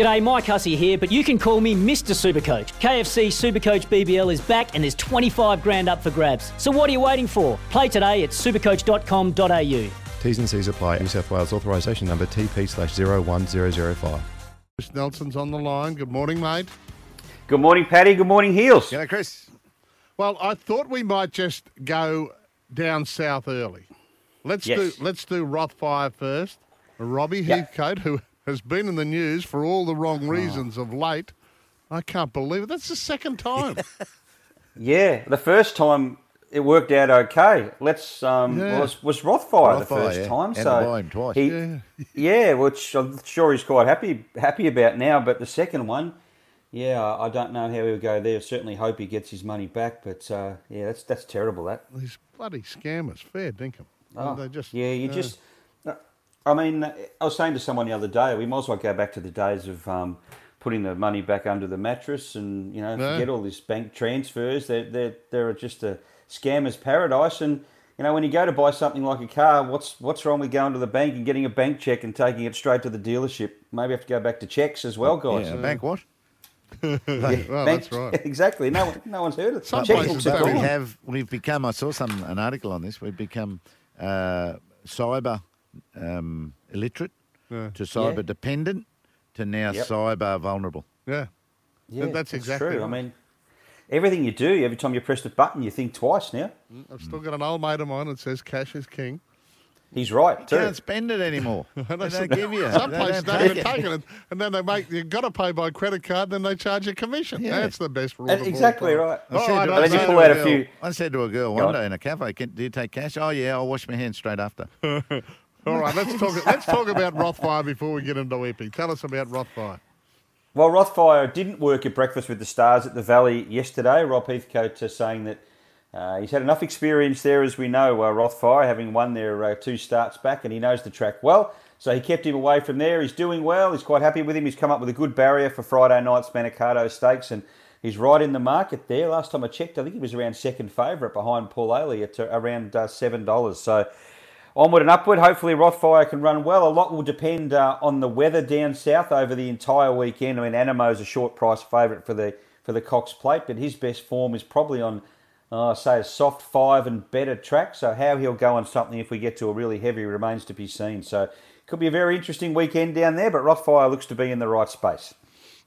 G'day, Mike Hussey here, but you can call me Mr. Supercoach. KFC Supercoach BBL is back and there's 25 grand up for grabs. So what are you waiting for? Play today at supercoach.com.au. T's and C's apply. New South Wales authorisation number TP slash 01005. Chris Nelson's on the line. Good morning, mate. Good morning, Paddy. Good morning, Heels. G'day, Chris. Well, I thought we might just go down south early. Let's Yes. do let's do Rothfire first. Robbie Yeah. Heathcote, who has been in the news for all the wrong reasons of late. I can't believe it. That's the second time. Yeah, the first time it worked out okay. Let's um, Yeah. was, was Rothfire, the first yeah. time, Had so to him twice. he, Yeah. yeah. which I'm sure he's quite happy happy about now. But the second one, yeah, I I don't know how he'll go there. Certainly hope he gets his money back. But uh, yeah, that's that's terrible. That These bloody scammers, fair dinkum. Oh, they just yeah, you uh, just. I mean, I was saying to someone the other day, we might as well go back to the days of um, putting the money back under the mattress and you know Yeah. forget all this bank transfers. They're they're they're just a scammer's paradise. And you know, when you go to buy something like a car, what's what's wrong with going to the bank and getting a bank check and taking it straight to the dealership? Maybe have to go back to checks as well, guys. Yeah, bank what? well, that's right. exactly. No one, no one's heard of it. Some Checkbooks places we have we've become. I saw some an article on this. We've become uh, cyber um, illiterate Yeah. to cyber Yeah. dependent to now Yep. cyber vulnerable. Yeah. Yeah, that's exactly true. right. I mean, everything you do, every time you press the button, you think twice now. I've still got an old mate of mine that says cash is king. He's right too. Can't spend it anymore. they don't give you. Some They places don't don't take even it. take it, and then they make you've got to pay by credit card. Then they charge you commission. Yeah. That's the best rule. Uh, of all exactly time. right. I Oh, said I to- don't I And then you said to a a girl- few- I said to a girl Go one on. day in a cafe, "Can- "Do you take cash?" Oh yeah, I'll wash my hands straight after. All right, let's talk. Let's talk about Rothfire before we get into Ippy. Tell us about Rothfire. Well, Rothfire didn't work at Breakfast with the Stars at the Valley yesterday. Rob Heathcote uh, saying that uh, he's had enough experience there, as we know, uh, Rothfire, having won their uh, two starts back, and he knows the track well. So he kept him away from there. He's doing well. He's quite happy with him. He's come up with a good barrier for Friday night's Manikato Stakes, and he's right in the market there. Last time I checked, I think he was around second favourite behind Paul Ailey at uh, around uh, $7. So onward and upward. Hopefully, Rothfire can run well. A lot will depend uh, on the weather down south over the entire weekend. I mean, Anamoe's a short price favourite for the for the Cox Plate, but his best form is probably on, uh, say, a soft five and better track. So how he'll go on something if we get to a really heavy remains to be seen. So could be a very interesting weekend down there. But Rothfire looks to be in the right space.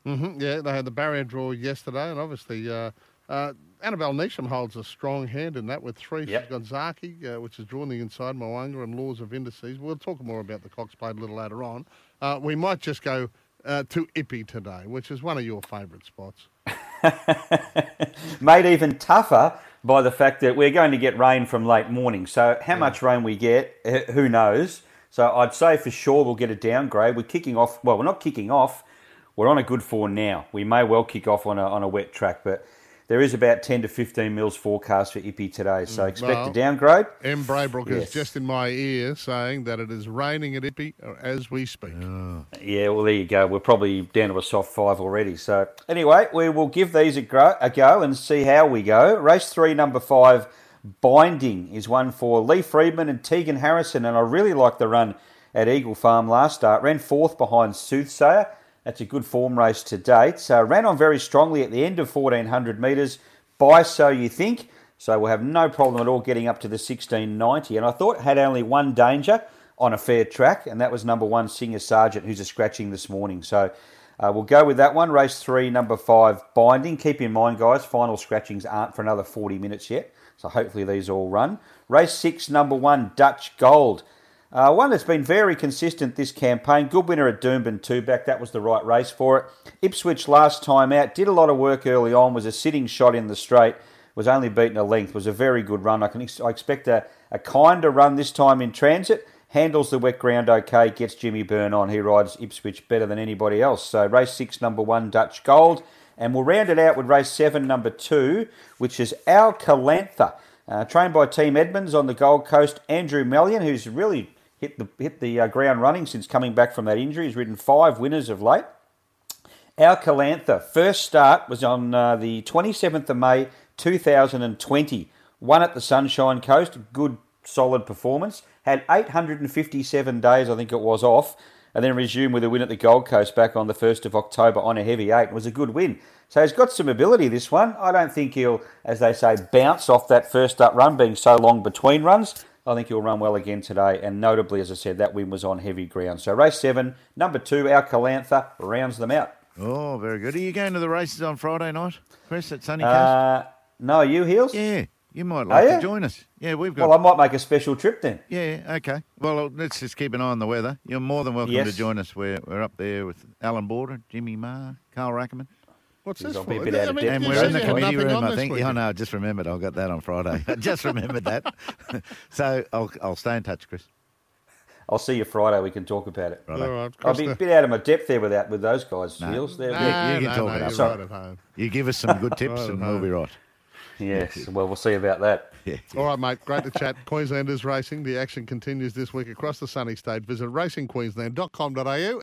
Mm-hmm. Yeah, they had the barrier draw yesterday, and obviously uh, uh, Annabel Neasham holds a strong hand in that with three. Yep. She's got Zaaki, uh, which is drawn the inside Moanga and Laws of Indices. We'll talk more about the Cox Plate a little later on. Uh, we might just go uh, to Ippy today, which is one of your favourite spots. made even tougher by the fact that we're going to get rain from late morning. So how much rain we get, eh, who knows? So I'd say for sure we'll get a downgrade. We're kicking off. Well, we're not kicking off. We're on a good four now. We may well kick off on a on a wet track, but there is about ten to fifteen mils forecast for Ippy today. So expect well, a downgrade. M. Braybrook Yes. is just in my ear saying that it is raining at Ippy uh, as we speak. Yeah, well, there you go. We're probably down to a soft five already. So, anyway, we will give these a, gro- a go and see how we go. Race three, number five, Binding, is one for Lee Freedman and Tegan Harrison. And I really like the run at Eagle Farm last start. Ran fourth behind Soothsayer. That's a good form race to date. So, ran on very strongly at the end of 1400 metres. By so you think. So, we'll have no problem at all getting up to the 1690. And I thought had only one danger on a fair track, and that was number one, Singer Sargent, who's a scratching this morning. So uh, we'll go with that one. Race three, number five, Binding. Keep in mind, guys, final scratchings aren't for another 40 minutes yet, so hopefully these all run. Race six, number one, Dutch Gold. Uh, one that's been very consistent this campaign. Good winner at Doomben two back. That was the right race for it. Ipswich last time out did a lot of work early on. Was a sitting shot in the straight. Was only beaten a length. Was a very good run. I can ex- I expect a, a kinder run this time in transit. Handles the wet ground okay. Gets Jimmy Byrne on. He rides Ipswich better than anybody else. So race six, number one, Dutch Gold. And we'll round it out with race seven, number two, which is Al Calantha. Uh, trained by Team Edmonds on the Gold Coast, Andrew Mallyon, who's really hit the hit the uh, ground running since coming back from that injury. He's ridden five winners of late. Our Calantha first start was on uh, the 27th of May 2020. Won at the Sunshine Coast, good solid performance. Had 857 days, I think it was, off. and then resumed with a win at the Gold Coast back on the 1st of October on a heavy eight. It was a good win. So he's got some ability, this one. I don't think he'll, as they say, bounce off that first up run, being so long between runs. I think he'll run well again today, and notably, as I said, that win was on heavy ground. So race seven, number two, our Calantha rounds them out. Oh, very good. Are you going to the races on Friday night, Chris, at Sunny Coast? Uh, no, are you Heels? yeah, you might like to join us. Yeah, we've got. Well, I might make a special trip then. Yeah, okay. Well, let's just keep an eye on the weather. You're more than welcome Yes. to join us. We're, we're up there with Allan Border, Jimmy Maher, Carl Rackemann. What's Jeez, this I'll for? be a bit out of mean, depth. And we're in the committee room, I think. weekend. Oh, no, I just remembered. I got that on Friday. I just remembered that. so I'll, I'll stay in touch, Chris. I'll see you Friday. We can talk about it. All right, I'll be a bit out of my depth there with that with those guys. No. Heels. They're, No, they're- you can no, talk no, it you're right. You give us some good tips Right, and we'll be right. yes. Well, we'll see about that. Yeah. All right, mate. Great to chat. Queenslanders racing. The action continues this week across the sunny state. Visit racingqueensland.com.au